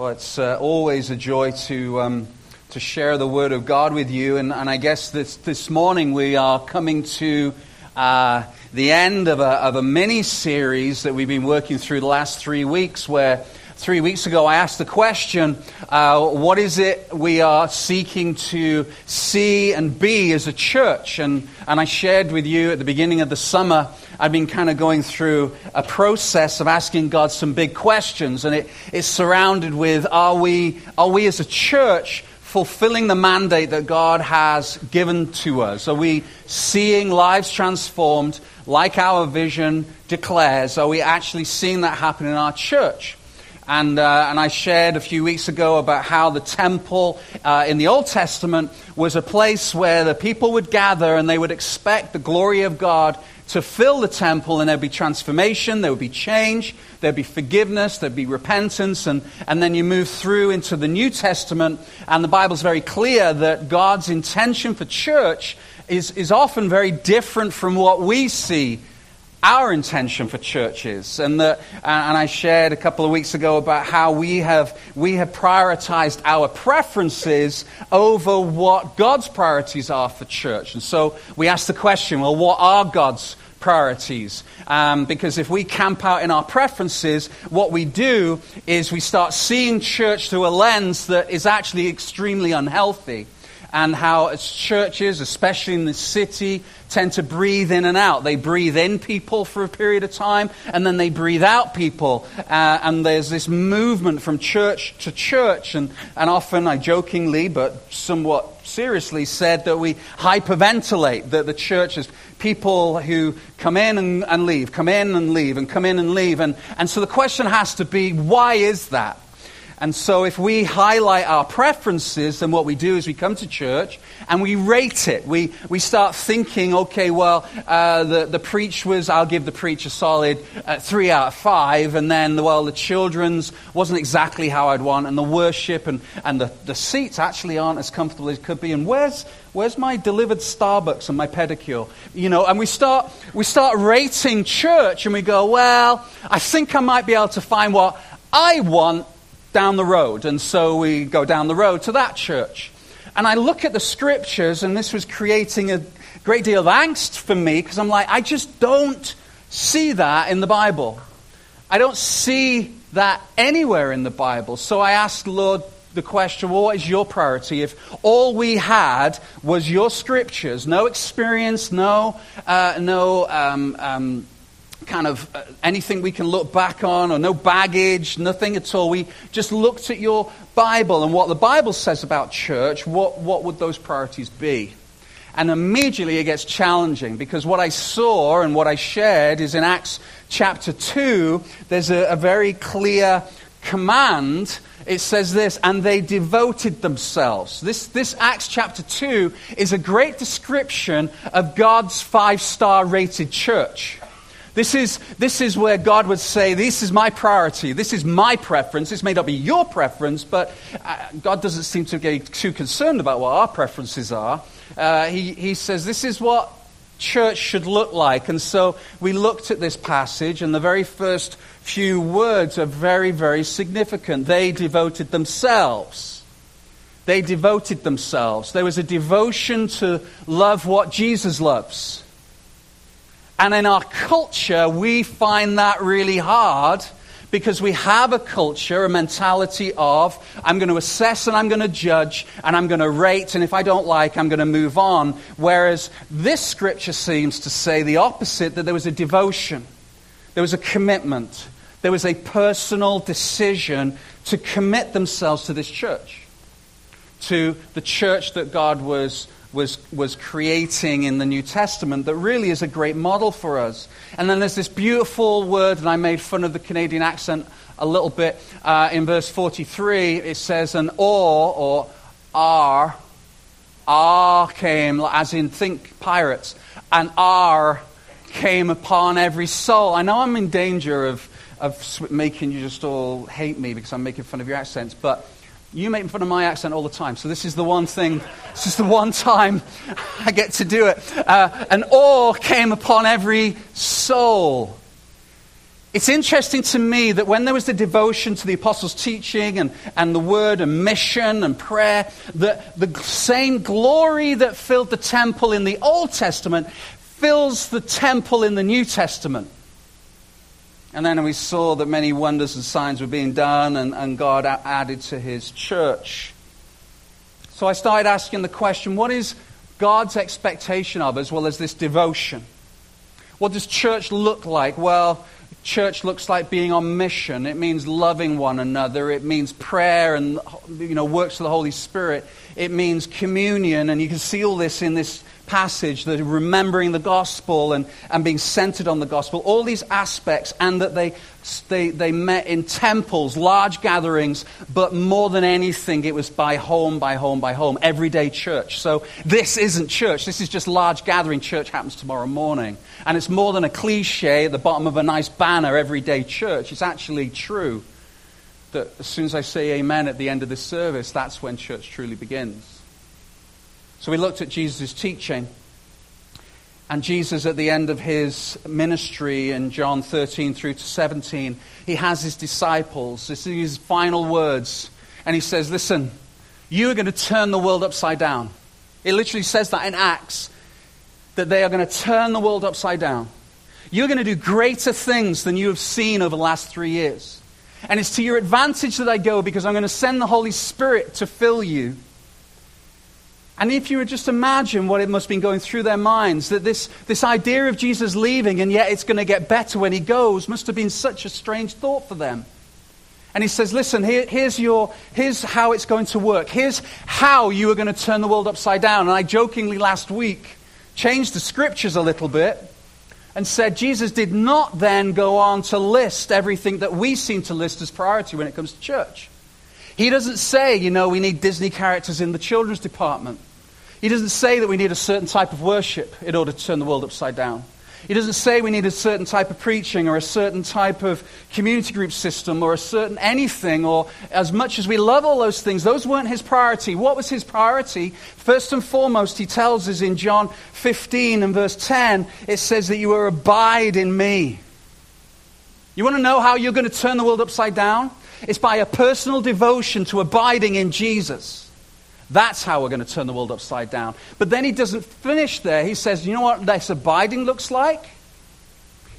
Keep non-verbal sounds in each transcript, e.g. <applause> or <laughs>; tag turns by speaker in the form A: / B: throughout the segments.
A: Well, it's uh, always a joy to, um, to share the Word of God with you. And, and I guess this, this morning we are coming to uh, the end of a, of a mini series that we've been working through the last three weeks, where three weeks ago I asked the question uh, what is it we are seeking to see and be as a church? And, and I shared with you at the beginning of the summer I've been kind of going through a process of asking God some big questions, and it, it's surrounded with are we, are we as a church fulfilling the mandate that God has given to us? Are we seeing lives transformed like our vision declares? Are we actually seeing that happen in our church? And, uh, and I shared a few weeks ago about how the temple uh, in the Old Testament was a place where the people would gather and they would expect the glory of God to fill the temple, and there'd be transformation, there would be change, there'd be forgiveness, there'd be repentance, and, and then you move through into the New Testament, and the Bible's very clear that God's intention for church is, is often very different from what we see our intention for churches. And, the, and I shared a couple of weeks ago about how we have, we have prioritized our preferences over what God's priorities are for church. And so we asked the question well, what are God's priorities. Um, because if we camp out in our preferences, what we do is we start seeing church through a lens that is actually extremely unhealthy. And how churches, especially in the city, tend to breathe in and out. They breathe in people for a period of time, and then they breathe out people. Uh, and there's this movement from church to church. And, and often, I jokingly, but somewhat seriously, said that we hyperventilate, that the church is people who come in and, and leave, come in and leave, and come in and leave. And, and so the question has to be why is that? And so, if we highlight our preferences, then what we do is we come to church and we rate it. We, we start thinking, okay, well, uh, the, the preach was, I'll give the preach a solid uh, three out of five. And then, well, the children's wasn't exactly how I'd want. And the worship and, and the, the seats actually aren't as comfortable as could be. And where's, where's my delivered Starbucks and my pedicure? You know, and we start, we start rating church and we go, well, I think I might be able to find what I want down the road. And so we go down the road to that church. And I look at the scriptures, and this was creating a great deal of angst for me because I'm like, I just don't see that in the Bible. I don't see that anywhere in the Bible. So I asked Lord the question, well, what is your priority? If all we had was your scriptures, no experience, no, uh, no um, um, kind of uh, anything we can look back on or no baggage, nothing at all. We just looked at your Bible and what the Bible says about church, what, what would those priorities be? And immediately it gets challenging because what I saw and what I shared is in Acts chapter 2, there's a, a very clear command it says this, and they devoted themselves. This, this Acts chapter 2 is a great description of God's five star rated church. This is, this is where God would say, This is my priority. This is my preference. This may not be your preference, but uh, God doesn't seem to get too concerned about what our preferences are. Uh, he, he says, This is what church should look like. And so we looked at this passage, and the very first few words are very, very significant. They devoted themselves. They devoted themselves. There was a devotion to love what Jesus loves. And in our culture, we find that really hard because we have a culture, a mentality of, I'm going to assess and I'm going to judge and I'm going to rate, and if I don't like, I'm going to move on. Whereas this scripture seems to say the opposite that there was a devotion, there was a commitment, there was a personal decision to commit themselves to this church, to the church that God was was, was creating in the New Testament that really is a great model for us. And then there's this beautiful word, and I made fun of the Canadian accent a little bit. Uh, in verse 43, it says, an or, or R, R came, as in think pirates, and R came upon every soul. I know I'm in danger of, of making you just all hate me because I'm making fun of your accents, but you make fun of my accent all the time, so this is the one thing, this is the one time <laughs> I get to do it. Uh, an awe came upon every soul. It's interesting to me that when there was the devotion to the apostles' teaching and, and the word and mission and prayer, that the same glory that filled the temple in the Old Testament fills the temple in the New Testament. And then we saw that many wonders and signs were being done, and, and God added to his church. So I started asking the question what is God's expectation of us? Well, there's this devotion. What does church look like? Well, church looks like being on mission. It means loving one another. It means prayer and you know works of the Holy Spirit. It means communion, and you can see all this in this passage, that remembering the gospel and, and being centered on the gospel, all these aspects, and that they, they, they met in temples, large gatherings, but more than anything, it was by home, by home, by home, everyday church. So this isn't church, this is just large gathering. Church happens tomorrow morning. And it's more than a cliche at the bottom of a nice banner, everyday church. It's actually true that as soon as I say amen at the end of this service, that's when church truly begins. So we looked at Jesus' teaching. And Jesus, at the end of his ministry in John 13 through to 17, he has his disciples. This is his final words. And he says, Listen, you are going to turn the world upside down. It literally says that in Acts, that they are going to turn the world upside down. You're going to do greater things than you have seen over the last three years. And it's to your advantage that I go because I'm going to send the Holy Spirit to fill you. And if you would just imagine what it must have been going through their minds, that this, this idea of Jesus leaving and yet it's going to get better when he goes must have been such a strange thought for them. And he says, Listen, here, here's, your, here's how it's going to work. Here's how you are going to turn the world upside down. And I jokingly last week changed the scriptures a little bit and said Jesus did not then go on to list everything that we seem to list as priority when it comes to church. He doesn't say, you know, we need Disney characters in the children's department. He doesn't say that we need a certain type of worship in order to turn the world upside down. He doesn't say we need a certain type of preaching or a certain type of community group system or a certain anything or as much as we love all those things, those weren't his priority. What was his priority? First and foremost, he tells us in John 15 and verse 10, it says that you are abide in me. You want to know how you're going to turn the world upside down? It's by a personal devotion to abiding in Jesus. That's how we're going to turn the world upside down. But then he doesn't finish there. He says, You know what this abiding looks like?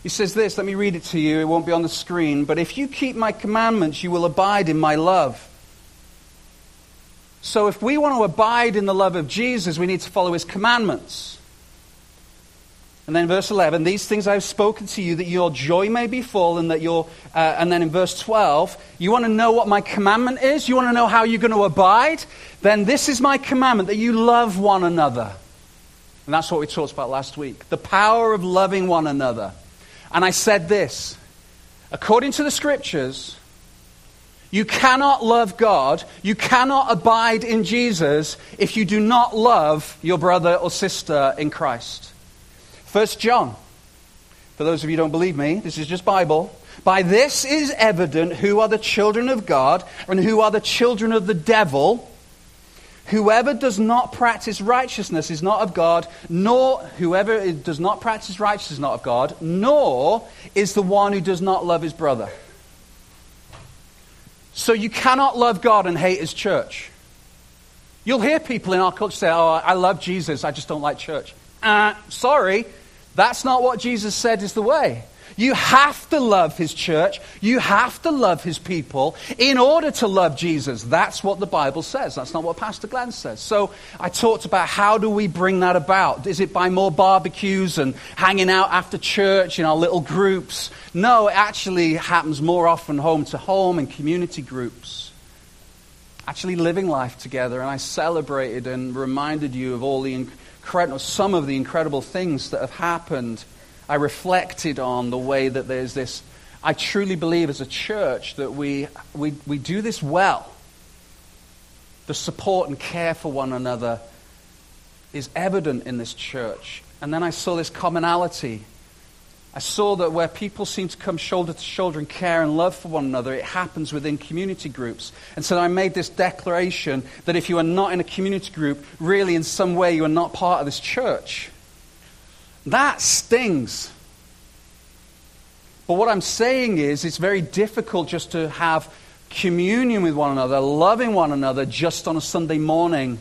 A: He says this, let me read it to you. It won't be on the screen. But if you keep my commandments, you will abide in my love. So if we want to abide in the love of Jesus, we need to follow his commandments. And then verse 11, these things I have spoken to you that your joy may be full and that your, uh, and then in verse 12, you want to know what my commandment is? You want to know how you're going to abide? Then this is my commandment that you love one another. And that's what we talked about last week. The power of loving one another. And I said this, according to the scriptures, you cannot love God, you cannot abide in Jesus if you do not love your brother or sister in Christ. First John. For those of you who don't believe me, this is just Bible. By this is evident who are the children of God and who are the children of the devil. Whoever does not practice righteousness is not of God, nor whoever does not practice righteousness is not of God, nor is the one who does not love his brother. So you cannot love God and hate his church. You'll hear people in our culture say, Oh, I love Jesus, I just don't like church. Uh, sorry, that's not what Jesus said is the way. You have to love his church. You have to love his people in order to love Jesus. That's what the Bible says. That's not what Pastor Glenn says. So I talked about how do we bring that about? Is it by more barbecues and hanging out after church in our little groups? No, it actually happens more often home to home and community groups. Actually living life together. And I celebrated and reminded you of all the incredible, some of the incredible things that have happened, I reflected on the way that there's this. I truly believe as a church that we, we, we do this well. The support and care for one another is evident in this church. And then I saw this commonality I saw that where people seem to come shoulder to shoulder in care and love for one another, it happens within community groups. And so I made this declaration that if you are not in a community group, really in some way you are not part of this church. That stings. But what I'm saying is, it's very difficult just to have communion with one another, loving one another just on a Sunday morning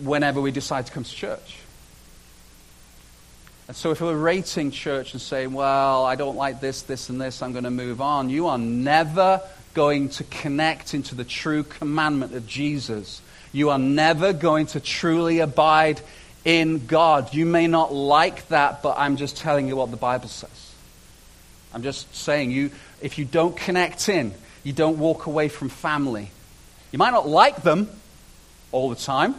A: whenever we decide to come to church. And so if we're rating church and saying, well, I don't like this, this, and this, I'm going to move on, you are never going to connect into the true commandment of Jesus. You are never going to truly abide in God. You may not like that, but I'm just telling you what the Bible says. I'm just saying you if you don't connect in, you don't walk away from family. You might not like them all the time.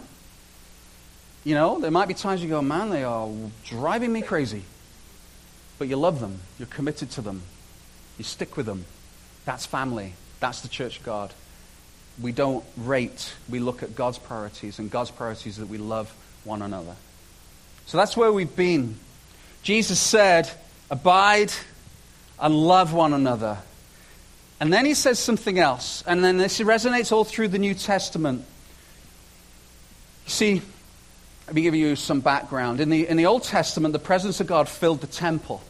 A: You know, there might be times you go, man, they are driving me crazy. But you love them. You're committed to them. You stick with them. That's family. That's the church of God. We don't rate, we look at God's priorities, and God's priorities is that we love one another. So that's where we've been. Jesus said, Abide and love one another. And then he says something else. And then this resonates all through the New Testament. You see, let me give you some background. In the, in the Old Testament, the presence of God filled the temple.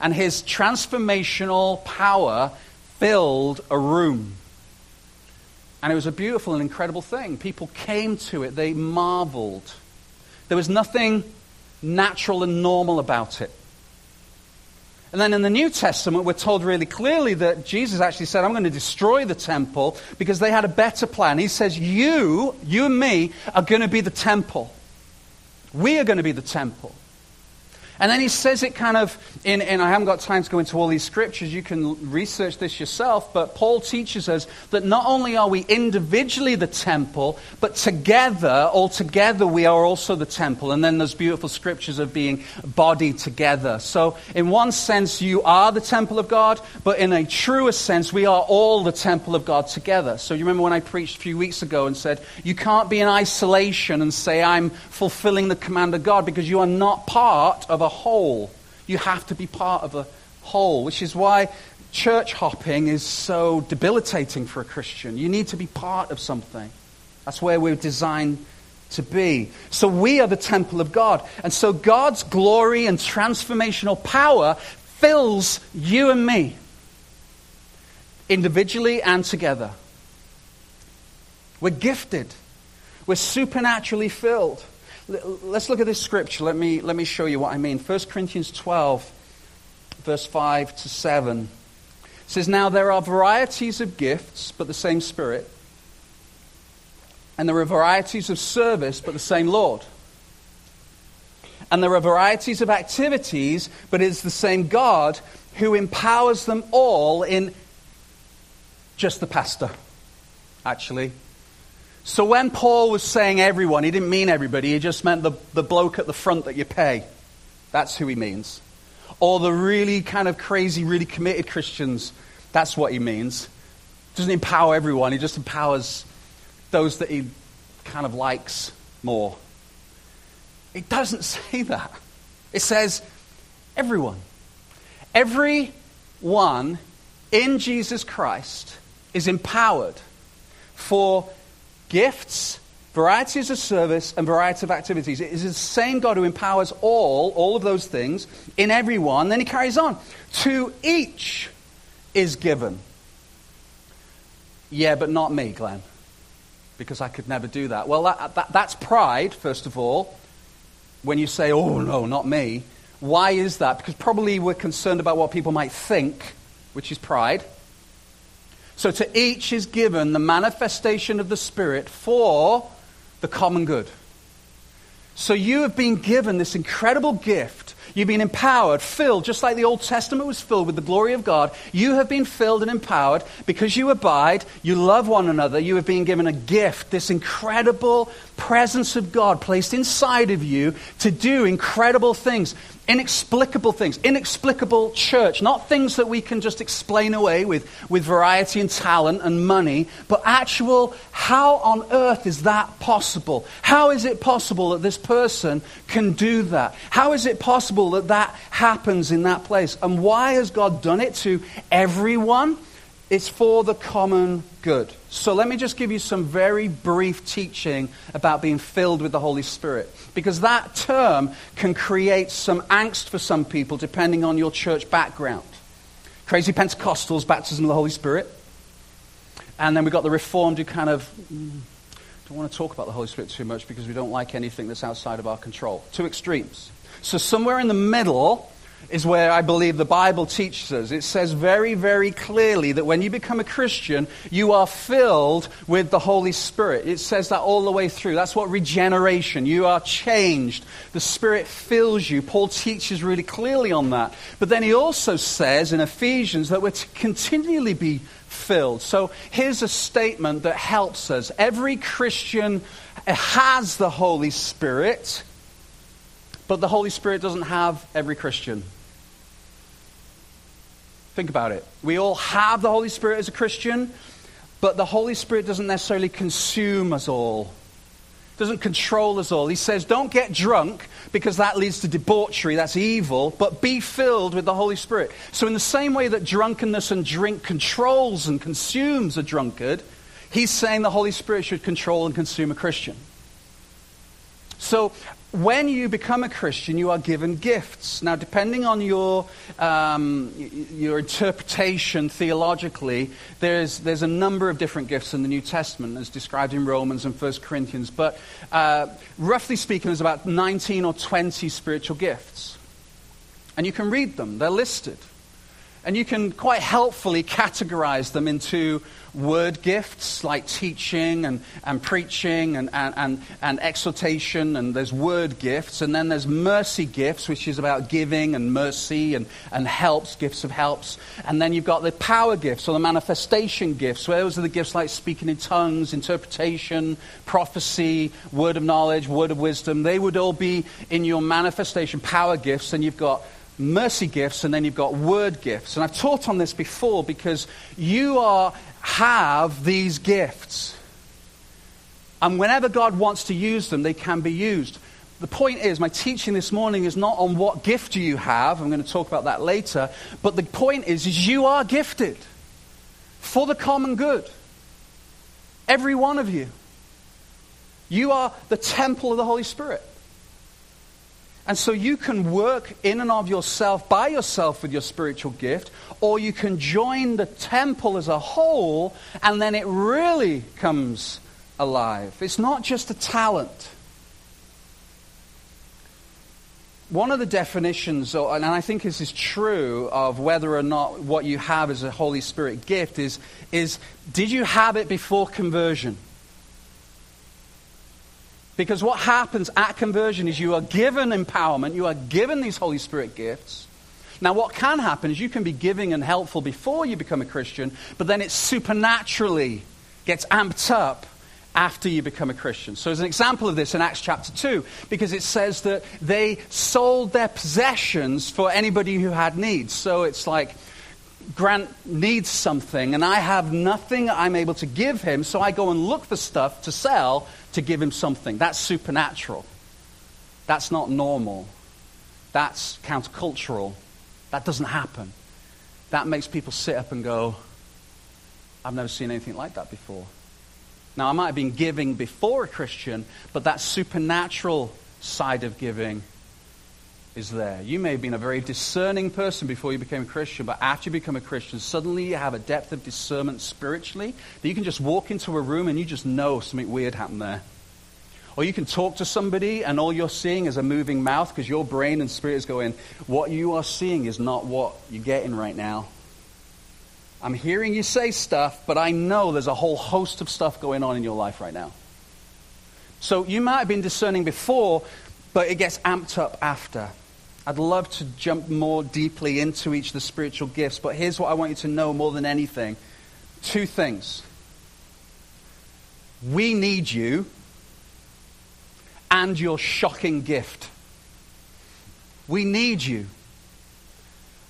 A: And his transformational power filled a room. And it was a beautiful and incredible thing. People came to it, they marveled. There was nothing natural and normal about it. And then in the New Testament, we're told really clearly that Jesus actually said, I'm going to destroy the temple because they had a better plan. He says, You, you and me, are going to be the temple. We are going to be the temple. And then he says it kind of in, and I haven't got time to go into all these scriptures. You can research this yourself. But Paul teaches us that not only are we individually the temple, but together, all together, we are also the temple. And then there's beautiful scriptures of being body together. So, in one sense, you are the temple of God, but in a truer sense, we are all the temple of God together. So, you remember when I preached a few weeks ago and said, you can't be in isolation and say, I'm fulfilling the command of God because you are not part of a whole. You have to be part of a whole, which is why church hopping is so debilitating for a Christian. You need to be part of something. That's where we're designed to be. So we are the temple of God. And so God's glory and transformational power fills you and me, individually and together. We're gifted, we're supernaturally filled. Let's look at this scripture. Let me, let me show you what I mean. 1 Corinthians 12, verse 5 to 7 says, Now there are varieties of gifts, but the same Spirit. And there are varieties of service, but the same Lord. And there are varieties of activities, but it's the same God who empowers them all in just the pastor, actually. So when Paul was saying everyone, he didn't mean everybody, he just meant the, the bloke at the front that you pay. That's who he means. Or the really kind of crazy, really committed Christians. That's what he means. Doesn't empower everyone, he just empowers those that he kind of likes more. It doesn't <laughs> say that. It says everyone. Everyone in Jesus Christ is empowered for gifts, varieties of service, and variety of activities. It is the same God who empowers all, all of those things, in everyone. Then he carries on. To each is given. Yeah, but not me, Glenn, because I could never do that. Well, that, that, that's pride, first of all. When you say, oh, no, not me. Why is that? Because probably we're concerned about what people might think, which is pride. So to each is given the manifestation of the Spirit for the common good. So you have been given this incredible gift. You've been empowered, filled, just like the Old Testament was filled with the glory of God. You have been filled and empowered because you abide, you love one another. You have been given a gift, this incredible presence of God placed inside of you to do incredible things inexplicable things, inexplicable church, not things that we can just explain away with, with variety and talent and money, but actual, how on earth is that possible? How is it possible that this person can do that? How is it possible that that happens in that place? And why has God done it to everyone? It's for the common good. So let me just give you some very brief teaching about being filled with the Holy Spirit. Because that term can create some angst for some people depending on your church background. Crazy Pentecostals, baptism of the Holy Spirit. And then we've got the Reformed who kind of mm, don't want to talk about the Holy Spirit too much because we don't like anything that's outside of our control. Two extremes. So somewhere in the middle, is where I believe the Bible teaches us. It says very, very clearly that when you become a Christian, you are filled with the Holy Spirit. It says that all the way through. That's what regeneration. You are changed. The Spirit fills you. Paul teaches really clearly on that. But then he also says in Ephesians that we're to continually be filled. So here's a statement that helps us. Every Christian has the Holy Spirit. But the Holy Spirit doesn't have every Christian. Think about it. We all have the Holy Spirit as a Christian, but the Holy Spirit doesn't necessarily consume us all. Doesn't control us all. He says, don't get drunk because that leads to debauchery, that's evil, but be filled with the Holy Spirit. So, in the same way that drunkenness and drink controls and consumes a drunkard, he's saying the Holy Spirit should control and consume a Christian. So, when you become a Christian, you are given gifts. Now, depending on your, um, your interpretation theologically, there's, there's a number of different gifts in the New Testament, as described in Romans and 1 Corinthians. But uh, roughly speaking, there's about 19 or 20 spiritual gifts. And you can read them, they're listed. And you can quite helpfully categorize them into word gifts like teaching and, and preaching and, and, and, and exhortation, and there's word gifts. And then there's mercy gifts, which is about giving and mercy and, and helps, gifts of helps. And then you've got the power gifts or the manifestation gifts. Where those are the gifts like speaking in tongues, interpretation, prophecy, word of knowledge, word of wisdom. They would all be in your manifestation power gifts. And you've got mercy gifts and then you've got word gifts. And I've taught on this before because you are have these gifts. And whenever God wants to use them, they can be used. The point is, my teaching this morning is not on what gift do you have. I'm going to talk about that later. But the point is, is you are gifted for the common good. Every one of you. You are the temple of the Holy Spirit. And so you can work in and of yourself, by yourself, with your spiritual gift, or you can join the temple as a whole, and then it really comes alive. It's not just a talent. One of the definitions, and I think this is true, of whether or not what you have is a Holy Spirit gift is, is did you have it before conversion? Because what happens at conversion is you are given empowerment, you are given these Holy Spirit gifts. Now, what can happen is you can be giving and helpful before you become a Christian, but then it supernaturally gets amped up after you become a Christian. So, as an example of this in Acts chapter 2, because it says that they sold their possessions for anybody who had needs. So, it's like Grant needs something, and I have nothing I'm able to give him, so I go and look for stuff to sell to give him something. That's supernatural. That's not normal. That's countercultural. That doesn't happen. That makes people sit up and go, I've never seen anything like that before. Now, I might have been giving before a Christian, but that supernatural side of giving is there. You may have been a very discerning person before you became a Christian, but after you become a Christian, suddenly you have a depth of discernment spiritually that you can just walk into a room and you just know something weird happened there. Or you can talk to somebody and all you're seeing is a moving mouth because your brain and spirit is going, what you are seeing is not what you're getting right now. I'm hearing you say stuff, but I know there's a whole host of stuff going on in your life right now. So you might have been discerning before, but it gets amped up after. I'd love to jump more deeply into each of the spiritual gifts, but here's what I want you to know more than anything two things. We need you and your shocking gift. We need you.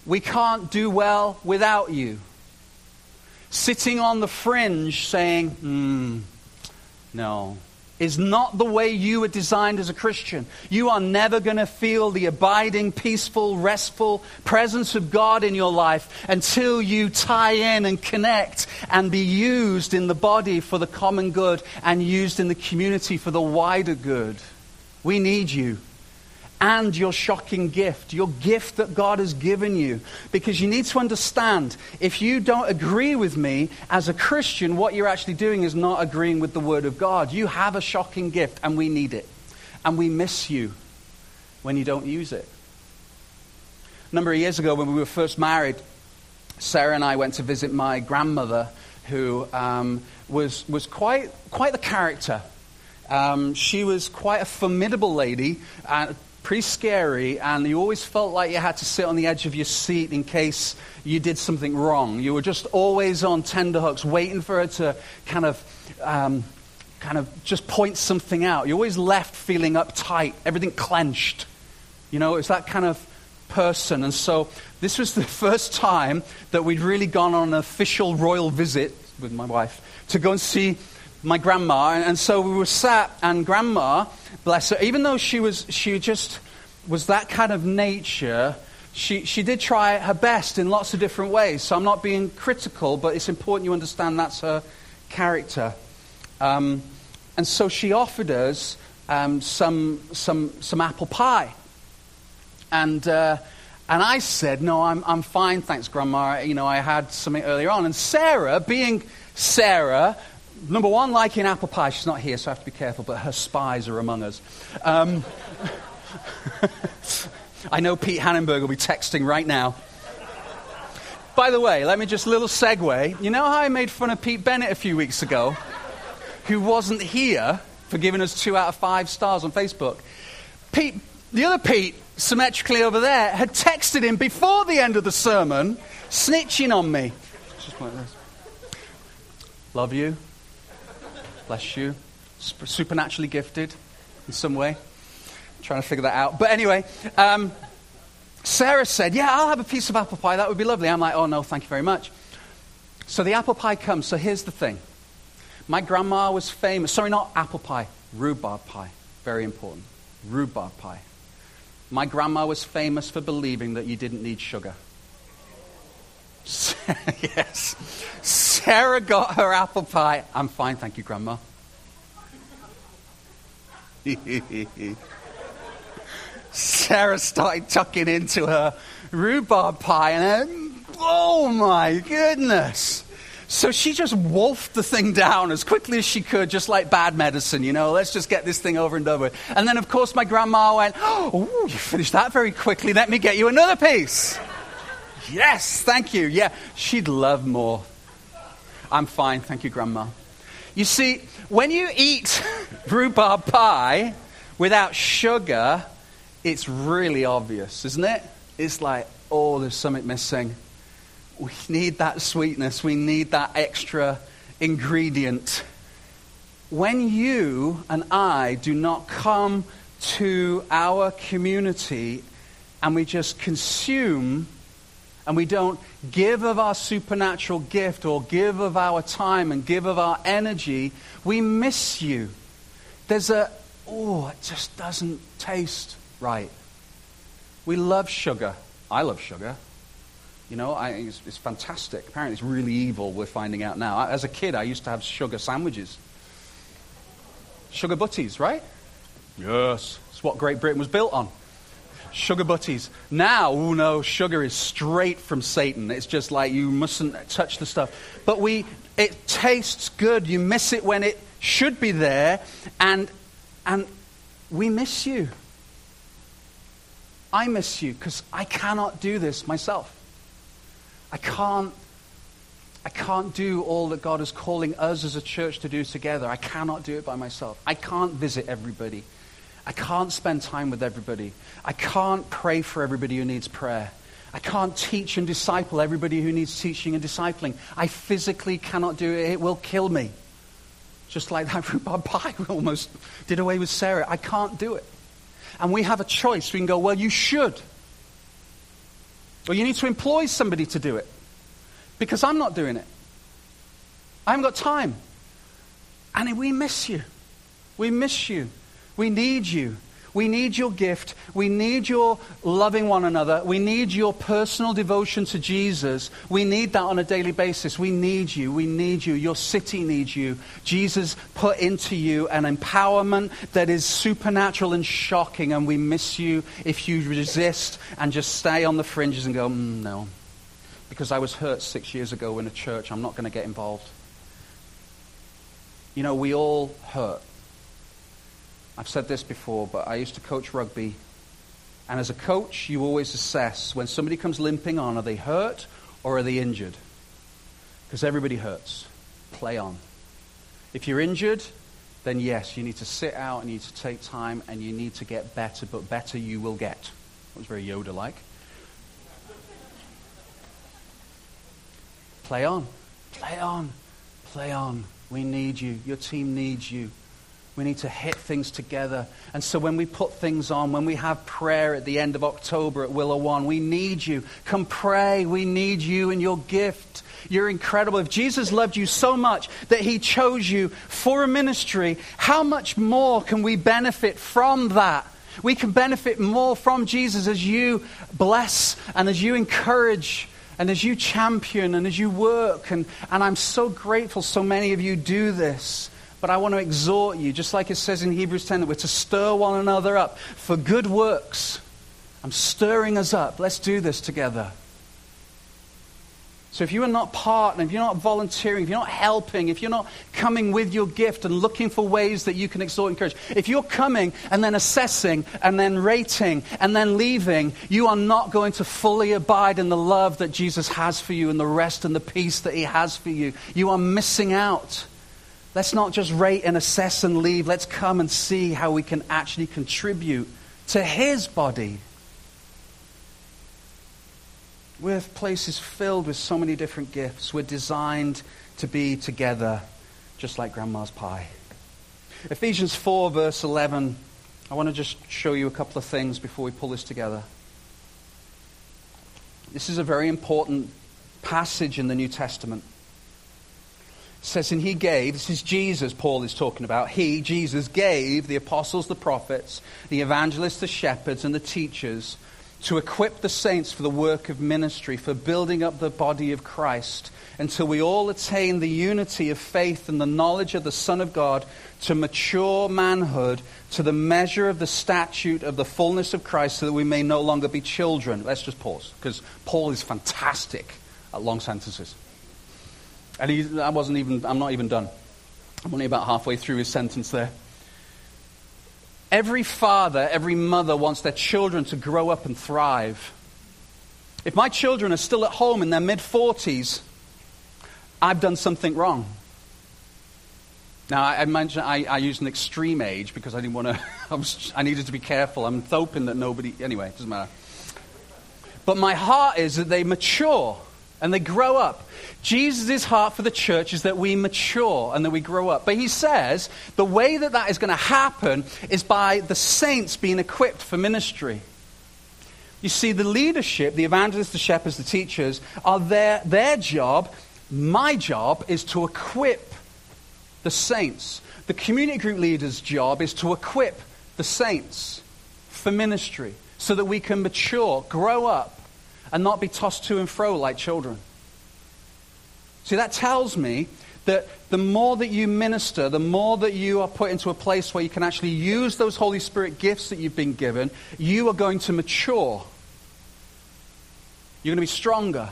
A: We can't do well without you. Sitting on the fringe saying, hmm, no, is not the way you were designed as a Christian. You are never going to feel the abiding, peaceful, restful presence of God in your life until you tie in and connect and be used in the body for the common good and used in the community for the wider good. We need you and your shocking gift, your gift that God has given you. Because you need to understand if you don't agree with me as a Christian, what you're actually doing is not agreeing with the Word of God. You have a shocking gift, and we need it. And we miss you when you don't use it. A number of years ago, when we were first married, Sarah and I went to visit my grandmother, who um, was, was quite, quite the character. Um, she was quite a formidable lady, uh, pretty scary, and you always felt like you had to sit on the edge of your seat in case you did something wrong. You were just always on tenderhooks, waiting for her to kind of, um, kind of just point something out. You always left feeling uptight, everything clenched. You know, it's that kind of person. And so this was the <laughs> first time that we'd really gone on an official royal visit with my wife to go and see my grandma. And, so we were sat, and grandma, bless her, even though she was, she just was that kind of nature, she, she did try her best in lots of different ways. So I'm not being critical, but it's important you understand that's her character. Um, and so she offered us um, some, some, some apple pie. And, uh, and I said, No, I'm, I'm fine, thanks, Grandma. You know, I had something earlier on. And Sarah, being Sarah, number one, like in apple pie. She's not here, so I have to be careful, but her spies are among us. Um, <laughs> I know Pete Hannenberg will be texting right now. By the way, let me just a little segue. You know how I made fun of Pete Bennett a few weeks ago, who wasn't here for giving us two out of five stars on Facebook? Pete, the other Pete, symmetrically over there, had texted him before the end of the sermon, snitching on me. Just like this. Love you. Bless you. Supernaturally gifted in some way. I'm trying to figure that out. But anyway, um, Sarah said, Yeah, I'll have a piece of apple pie. That would be lovely. I'm like, Oh, no, thank you very much. So the apple pie comes. So here's the thing my grandma was famous. Sorry, not apple pie, rhubarb pie. Very important. Rhubarb pie. My grandma was famous for believing that you didn't need sugar. <laughs> yes. Sarah got her apple pie. I'm fine, thank you, Grandma. Sarah started tucking into her rhubarb pie, and then, oh my goodness. So she just wolfed the thing down as quickly as she could, just like bad medicine, you know. Let's just get this thing over and done with. And then, of course, my grandma went, Oh, you finished that very quickly. Let me get you another piece. Yes, thank you. Yeah, she'd love more. I'm fine, thank you, Grandma. You see, when you eat <laughs> rhubarb pie without sugar, it's really obvious, isn't it? It's like, oh, there's something missing. We need that sweetness, we need that extra ingredient. When you and I do not come to our community and we just consume and we don't give of our supernatural gift or give of our time and give of our energy, we miss you. There's a, oh, it just doesn't taste right. We love sugar. I love sugar. You know, I, it's, it's fantastic. Apparently, it's really evil, we're finding out now. As a kid, I used to have sugar sandwiches. Sugar butties, right? Yes. It's what Great Britain was built on sugar butties. Now, oh no, sugar is straight from Satan. It's just like you mustn't touch the stuff. But we, it tastes good. You miss it when it should be there, and and we miss you. I miss you because I cannot do this myself. I can't. I can't do all that God is calling us as a church to do together. I cannot do it by myself. I can't visit everybody. I can't spend time with everybody. I can't pray for everybody who needs prayer. I can't teach and disciple everybody who needs teaching and discipling. I physically cannot do it. It will kill me. Just like that <laughs> rhubarb pie almost did away with Sarah. I can't do it. And we have a choice. We can go, well, you should. Or you need to employ somebody to do it. Because I'm not doing it. I haven't got time. And we miss you. We miss you. We need you. We need your gift. We need your loving one another. We need your personal devotion to Jesus. We need that on a daily basis. We need you. We need you. Your city needs you. Jesus put into you an empowerment that is supernatural and shocking, and we miss you if you resist and just stay on the fringes and go, mm, no. Because I was hurt six years ago in a church, I'm not going to get involved. You know, we all hurt. I've said this before, but I used to coach rugby. And as a coach, you always assess when somebody comes limping on, are they hurt or are they injured? Because everybody hurts. Play on. If you're injured, then yes, you need to sit out and you need to take time and you need to get better, but better you will get. That was very Yoda like. Play on. Play on. Play on. We need you. Your team needs you. We need to hit things together. And so when we put things on, when we have prayer at the end of October at Willow One, we need you. Come pray. We need you and your gift. You're incredible. If Jesus loved you so much that he chose you for a ministry, how much more can we benefit from that? We can benefit more from Jesus as you bless and as you encourage and as you champion and as you work. And, and I'm so grateful so many of you do this. But I want to exhort you, just like it says in Hebrews 10, that we're to stir one another up for good works. I'm stirring us up. Let's do this together. So if you are not partnering, if you're not volunteering, if you're not helping, if you're not coming with your gift and looking for ways that you can exhort and encourage, if you're coming and then assessing and then rating and then leaving, you are not going to fully abide in the love that Jesus has for you and the rest and the peace that he has for you. You are missing out. Let's not just rate and assess and leave. Let's come and see how we can actually contribute to His body. We're places filled with so many different gifts. We're designed to be together, just like Grandma's pie. Ephesians 4, verse 11. I want to just show you a couple of things before we pull this together. This is a very important passage in the New Testament says, and he gave, this is Jesus Paul is talking about, he, Jesus, gave the apostles, the prophets, the evangelists, the shepherds, and the teachers to equip the saints for the work of ministry, for building up the body of Christ, until we all attain the unity of faith and the knowledge of the Son of God, to mature manhood, to the measure of the statute of the fullness of Christ, so that we may no longer be children. Let's just pause, because Paul is fantastic at long sentences. And he, I wasn't even, I'm not even done. I'm only about halfway through his sentence there. Every father, every mother wants their children to grow up and thrive. If my children are still at home in their mid 40s, I've done something wrong. Now, I, mentioned I, I used an extreme age because I didn't want to, <laughs> I, I needed to be careful. I'm hoping that nobody, anyway, it doesn't matter. But my heart is that they mature and they grow up. Jesus' heart for the church is that we mature and that we grow up. But he says the way that that is going to happen is by the saints being equipped for ministry. You see, the leadership, the evangelists, the shepherds, the teachers, are their, their job. My job is to equip the saints. The community group leader's job is to equip the saints for ministry so that we can mature, grow up, and not be tossed to and fro like children. See, that tells me that the more that you minister, the more that you are put into a place where you can actually use those Holy Spirit gifts that you've been given, you are going to mature. You're going to be stronger.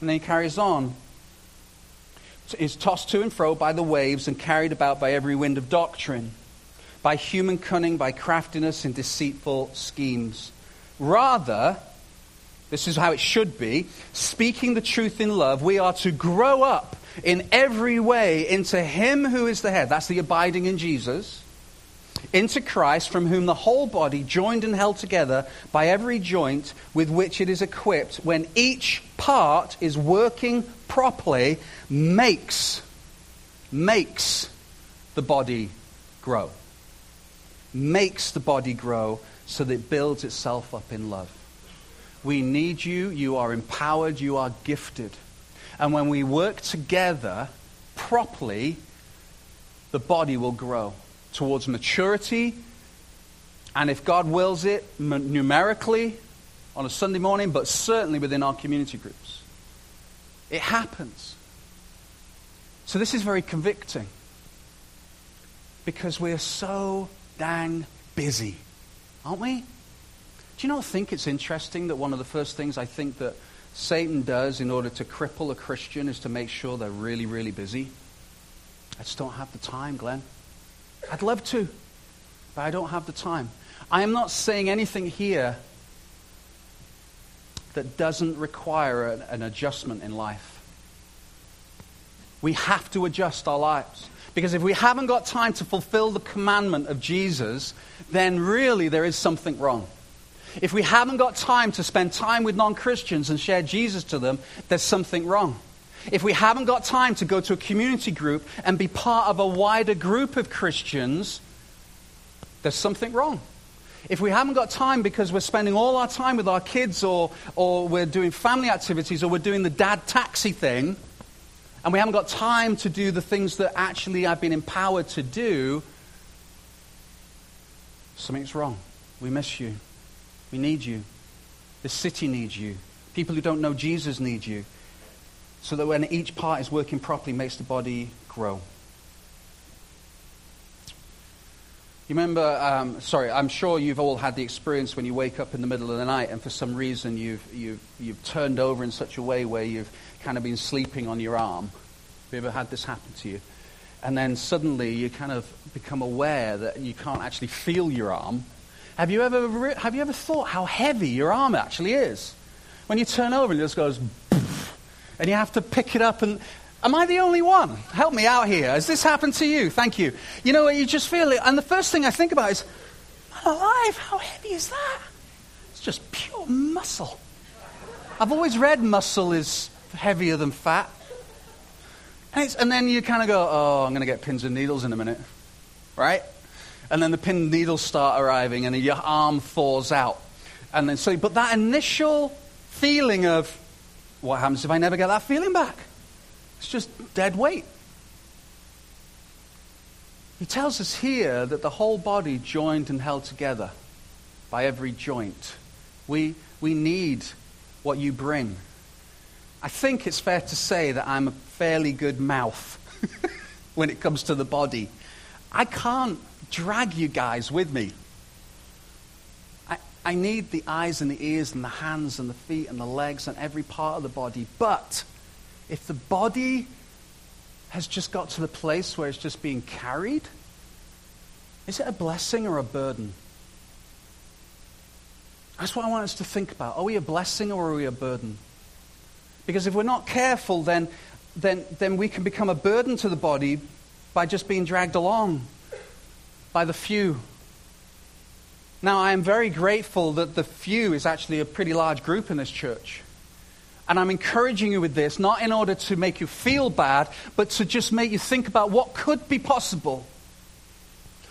A: And then he carries on. Is tossed to and fro by the waves and carried about by every wind of doctrine, by human cunning, by craftiness and deceitful schemes. Rather, this is how it should be, speaking the truth in love, we are to grow up in every way into Him who is the head. That's the abiding in Jesus. Into Christ, from whom the whole body, joined and held together by every joint with which it is equipped, when each part is working properly, makes, makes the body grow. Makes the body grow so that it builds itself up in love. We need you. You are empowered. You are gifted. And when we work together properly, the body will grow towards maturity. And if God wills it, numerically on a Sunday morning, but certainly within our community groups. It happens. So this is very convicting because we're so dang busy, aren't we? Do you not think it's interesting that one of the first things I think that Satan does in order to cripple a Christian is to make sure they're really, really busy? I just don't have the time, Glenn. I'd love to, but I don't have the time. I am not saying anything here that doesn't require an, adjustment in life. We have to adjust our lives. Because if we haven't got time to fulfill the commandment of Jesus, then really there is something wrong. If we haven't got time to spend time with non Christians and share Jesus to them, there's something wrong. If we haven't got time to go to a community group and be part of a wider group of Christians, there's something wrong. If we haven't got time because we're spending all our time with our kids or, or we're doing family activities or we're doing the dad taxi thing, and we haven't got time to do the things that actually I've been empowered to do, something's wrong. We miss you. We need you. The city needs you. People who don't know Jesus need you so that when each part is working properly, makes the body grow. You remember, um, sorry, I'm sure you've all had the experience when you wake up in the middle of the night and for some reason you've, you've, you've turned over in such a way where you've kind of been sleeping on your arm. Have you ever had this happen to you? And then suddenly you kind of become aware that you can't actually feel your arm. Have you ever, have you ever thought how heavy your arm actually is? When you turn over and it just goes <laughs> and you have to pick it up and Am I the only one? Help me out here. Has this happened to you? Thank you. You know, you just feel it. And the first thing I think about is, I'm alive. How heavy is that? It's just pure muscle. I've always read muscle is heavier than fat. And, and then you kind of go, oh, I'm going to get pins and needles in a minute. Right? And then the pin and needles start arriving and your arm thaws out. And then so, but that initial feeling of, what happens if I never get that feeling back? It's just dead weight. He tells us here that the whole body joined and held together by every joint. We, we need what you bring. I think it's fair to say that I'm a fairly good mouth <laughs> when it comes to the body. I can't drag you guys with me. I, I need the eyes and the ears and the hands and the feet and the legs and every part of the body. But if the body has just got to the place where it's just being carried, is it a blessing or a burden? That's what I want us to think about. Are we a blessing or are we a burden? Because if we're not careful, then, then, then we can become a burden to the body by just being dragged along by the few. Now, I am very grateful that the few is actually a pretty large group in this church. And I'm encouraging you with this, not in order to make you feel bad, but to just make you think about what could be possible.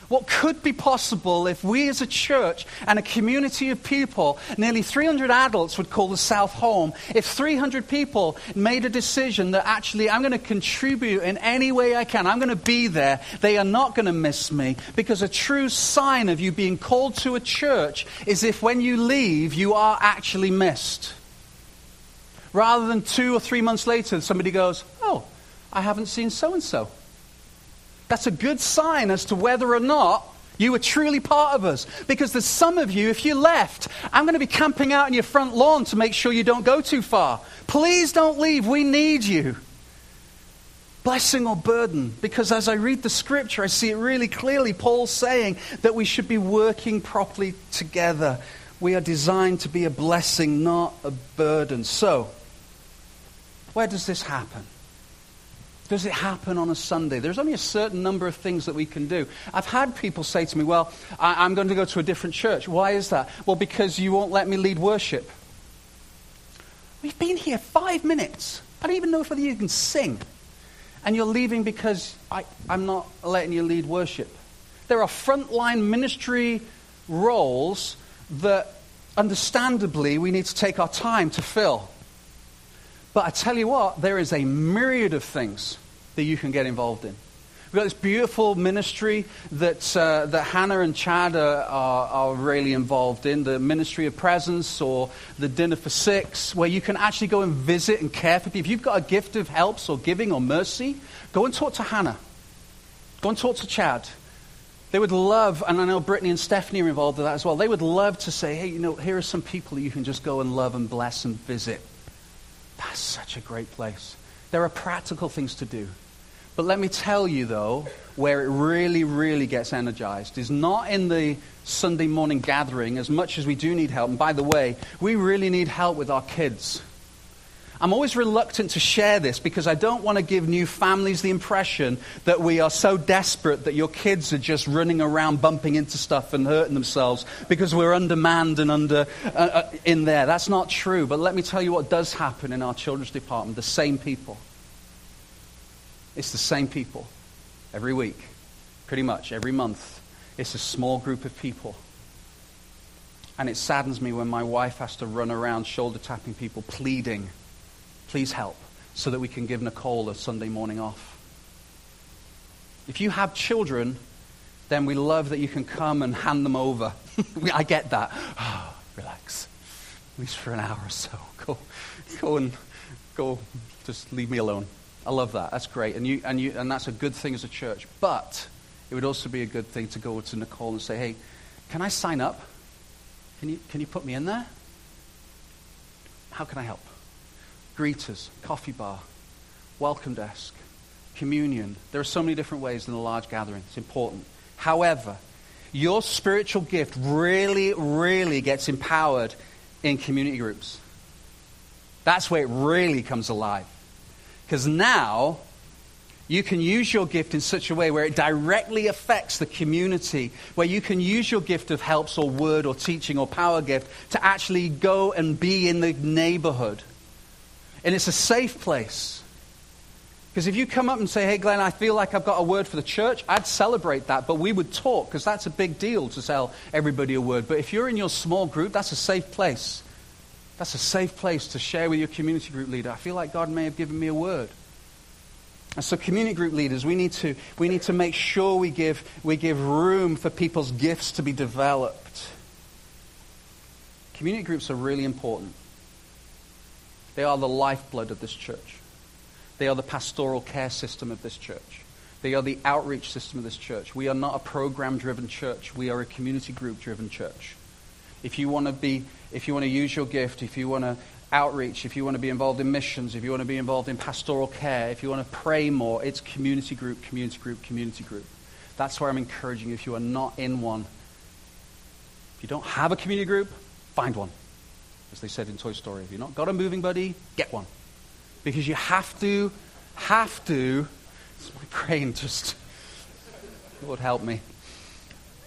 A: What could be possible if we as a church and a community of people, nearly 300 adults would call the South home, if 300 people made a decision that actually I'm going to contribute in any way I can, I'm going to be there, they are not going to miss me. Because a true sign of you being called to a church is if when you leave, you are actually missed. Rather than two or three months later, somebody goes, Oh, I haven't seen so and so. That's a good sign as to whether or not you were truly part of us. Because there's some of you, if you left, I'm going to be camping out in your front lawn to make sure you don't go too far. Please don't leave. We need you. Blessing or burden? Because as I read the scripture, I see it really clearly. Paul's saying that we should be working properly together. We are designed to be a blessing, not a burden. So, where does this happen? Does it happen on a Sunday? There's only a certain number of things that we can do. I've had people say to me, Well, I, am going to go to a different church. Why is that? Well, because you won't let me lead worship. We've been here five minutes. I don't even know whether you can sing. And you're leaving because I, I'm not letting you lead worship. There are frontline ministry roles that, understandably, we need to take our time to fill. But I tell you what, there is a myriad of things that you can get involved in. We've got this beautiful ministry that, uh, that Hannah and Chad are, are, are, really involved in the ministry of presence or the dinner for six, where you can actually go and visit and care for people. If you've got a gift of helps or giving or mercy, go and talk to Hannah. Go and talk to Chad. They would love, and I know Brittany and Stephanie are involved in that as well, they would love to say, hey, you know, here are some people that you can just go and love and bless and visit. That's such a great place. There are practical things to do. But let me tell you, though, where it really, really gets energized is not in the Sunday morning gathering as much as we do need help. And by the way, we really need help with our kids. I'm always reluctant to share this because I don't want to give new families the impression that we are so desperate that your kids are just running around bumping into stuff and hurting themselves because we're undermanned and under uh, uh, in there. That's not true. But let me tell you what does happen in our children's department. The same people. It's the same people every week, pretty much every month. It's a small group of people. And it saddens me when my wife has to run around shoulder tapping people, pleading, please help, so that we can give Nicole a Sunday morning off. If you have children, then we love that you can come and hand them over. <laughs> I get that. Oh, <sighs> relax. At least for an hour or so. <laughs> Go, go and go. Just leave me alone. I love that. That's great. And, you, and, you, and that's a good thing as a church. But it would also be a good thing to go to Nicole and say, hey, can I sign up? Can you, can you put me in there? How can I help? Greeters, coffee bar, welcome desk, communion. There are so many different ways in a large gathering. It's important. However, your spiritual gift really, really gets empowered in community groups. That's where it really comes alive. Because now you can use your gift in such a way where it directly affects the community, where you can use your gift of helps or word or teaching or power gift to actually go and be in the neighborhood. And it's a safe place. Because if you come up and say, hey, Glenn, I feel like I've got a word for the church, I'd celebrate that, but we would talk because that's a big deal to tell everybody a word. But if you're in your small group, that's a safe place. That's a safe place to share with your community group leader. I feel like God may have given me a word. And so, community group leaders, we need to, we need to make sure we give, we give room for people's gifts to be developed. Community groups are really important. They are the lifeblood of this church, they are the pastoral care system of this church. They are the outreach system of this church. We are not a program driven church. We are a community group driven church. If you want to be if you want to use your gift, if you want to outreach, if you want to be involved in missions, if you want to be involved in pastoral care, if you want to pray more, it's community group, community group, community group. That's where I'm encouraging you if you are not in one. If you don't have a community group, find one. As they said in Toy Story. If you've not got a moving buddy, get one. Because you have to, have to, it's my brain just, Lord help me.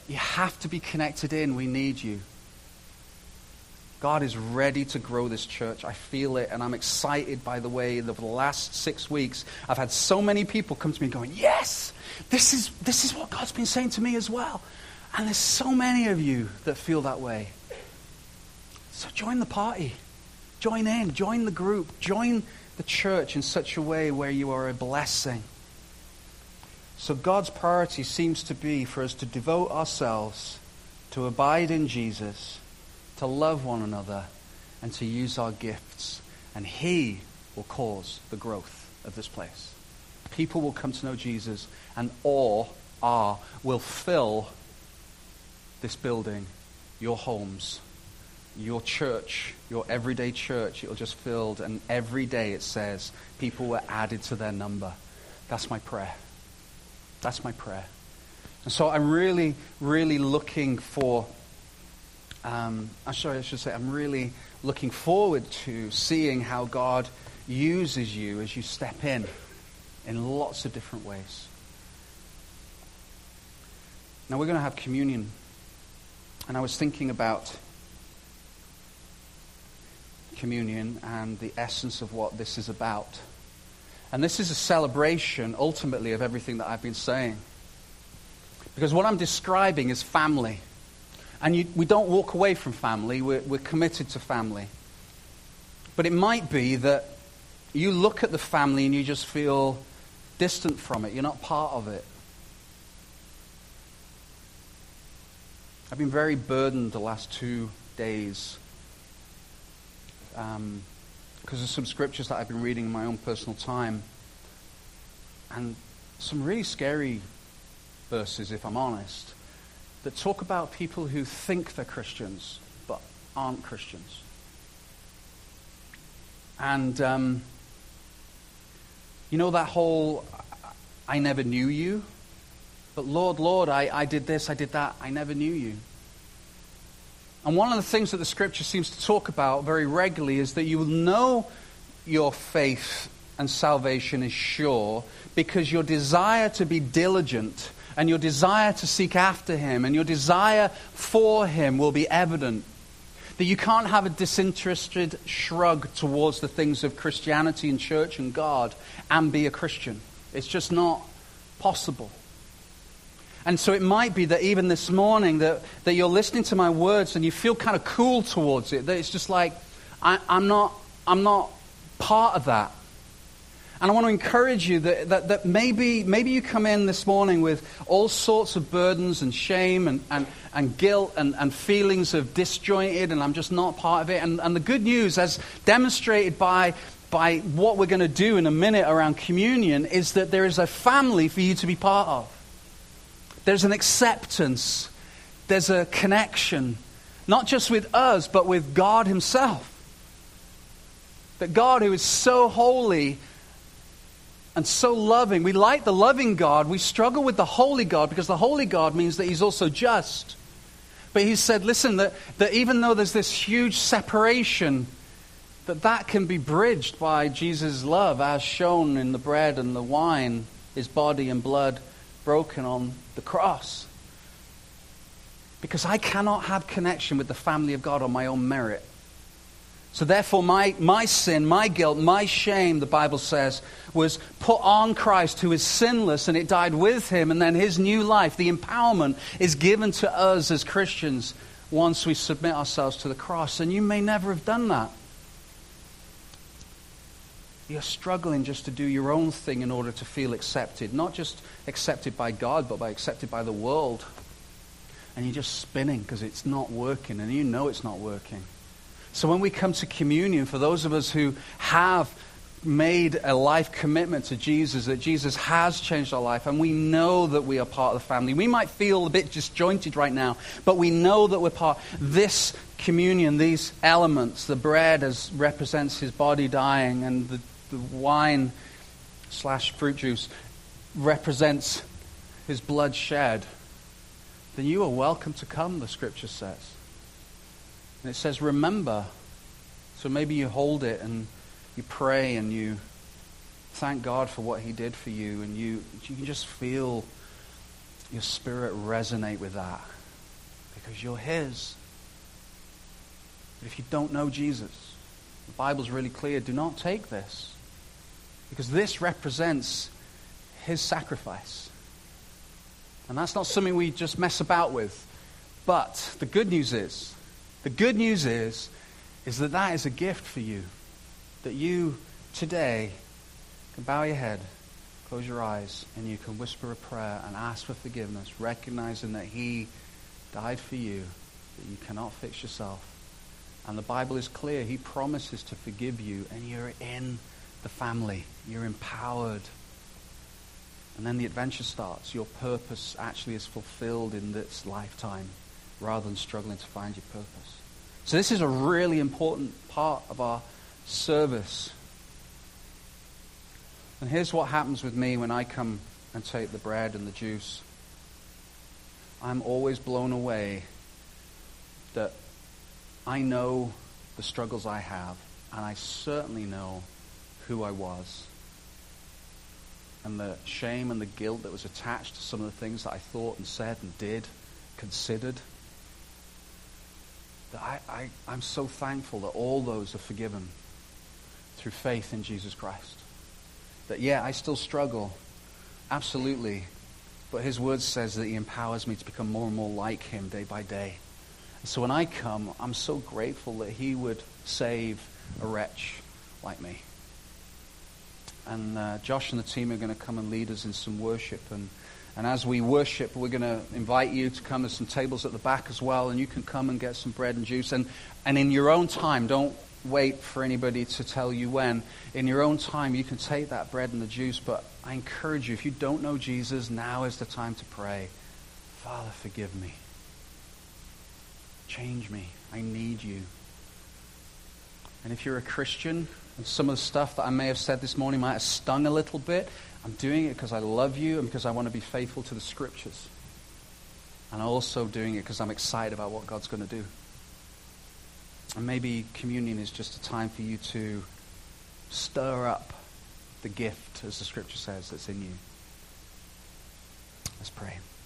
A: You have to be connected in. We need you. God is ready to grow this church. I feel it, and I'm excited by the way for the last six weeks, I've had so many people come to me going, Yes, this is, this is what God's been saying to me as well. And there's so many of you that feel that way. So join the party. Join in. Join the group. Join the church in such a way where you are a blessing. So God's priority seems to be for us to devote ourselves to abide in Jesus to love one another, and to use our gifts. And He will cause the growth of this place. People will come to know Jesus, and awe, awe will fill this building, your homes, your church, your everyday church. It'll just filled, and every day it says people were added to their number. That's my prayer. That's my prayer. And so I'm really, really looking for um, I'm sorry, I should say, I'm really looking forward to seeing how God uses you as you step in in lots of different ways. Now, we're going to have communion. And I was thinking about communion and the essence of what this is about. And this is a celebration, ultimately, of everything that I've been saying. Because what I'm describing is family. And you, we don't walk away from family, we're, we're committed to family. But it might be that you look at the family and you just feel distant from it, you're not part of it. I've been very burdened the last two days um, because of some scriptures that I've been reading in my own personal time. And some really scary verses, if I'm honest, that talk about people who think they're Christians but aren't Christians. And, um, you know, that whole I never knew you, but Lord, Lord, I, I did this, I did that, I never knew you. And one of the things that the scripture seems to talk about very regularly is that you will know your faith and salvation is sure because your desire to be diligent and your desire to seek after him and your desire for him will be evident. That you can't have a disinterested shrug towards the things of Christianity and church and God and be a Christian. It's just not possible. And so it might be that even this morning that, that you're listening to my words and you feel kind of cool towards it, that it's just like, I, I'm, not, I'm not part of that. And I want to encourage you that, that, that, maybe, maybe you come in this morning with all sorts of burdens and shame and, and, and guilt and, and feelings of disjointed and I'm just not part of it. And, and the good news, as demonstrated by, by what we're going to do in a minute around communion, is that there is a family for you to be part of. There's an acceptance, there's a connection, not just with us, but with God Himself. That God, who is so holy, and so loving. We like the loving God. We struggle with the holy God because the holy God means that he's also just. But he said, listen, that, that even though there's this huge separation, that that can be bridged by Jesus' love as shown in the bread and the wine, his body and blood broken on the cross. Because I cannot have connection with the family of God on my own merit. So, therefore, my, my sin, my guilt, my shame, the Bible says, was put on Christ, who is sinless, and it died with him. And then his new life, the empowerment, is given to us as Christians once we submit ourselves to the cross. And you may never have done that. You're struggling just to do your own thing in order to feel accepted, not just accepted by God, but by accepted by the world. And you're just spinning because it's not working, and you know it's not working. So when we come to communion, for those of us who have made a life commitment to Jesus, that Jesus has changed our life, and we know that we are part of the family. We might feel a bit disjointed right now, but we know that we're part. This communion, these elements, the bread as represents his body dying, and the, the wine slash fruit juice represents his blood shed, then you are welcome to come, the scripture says. And it says, remember. So maybe you hold it and you pray and you thank God for what he did for you and you, you can just feel your spirit resonate with that because you're his. But if you don't know Jesus, the Bible's really clear. Do not take this because this represents his sacrifice. And that's not something we just mess about with. But the good news is the good news is, is that that is a gift for you. That you today can bow your head, close your eyes, and you can whisper a prayer and ask for forgiveness, recognizing that He died for you, that you cannot fix yourself. And the Bible is clear. He promises to forgive you, and you're in the family. You're empowered. And then the adventure starts. Your purpose actually is fulfilled in this lifetime rather than struggling to find your purpose. So, this is a really important part of our service. And here's what happens with me when I come and take the bread and the juice. I'm always blown away that I know the struggles I have, and I certainly know who I was. And the shame and the guilt that was attached to some of the things that I thought and said and did, considered that I, I, I'm so thankful that all those are forgiven through faith in Jesus Christ. That, yeah, I still struggle, absolutely, but his word says that he empowers me to become more and more like him day by day. So when I come, I'm so grateful that he would save a wretch like me. And uh, Josh and the team are going to come and lead us in some worship. And And as we worship, we're going to invite you to come. There's some tables at the back as well, and you can come and get some bread and juice. And, and in your own time, don't wait for anybody to tell you when. In your own time, you can take that bread and the juice. But I encourage you, if you don't know Jesus, now is the time to pray Father, forgive me. Change me. I need you. And if you're a Christian, and some of the stuff that I may have said this morning might have stung a little bit, I'm doing it because I love you and because I want to be faithful to the scriptures. And I'm also doing it because I'm excited about what God's going to do. And maybe communion is just a time for you to stir up the gift, as the scripture says, that's in you. Let's pray.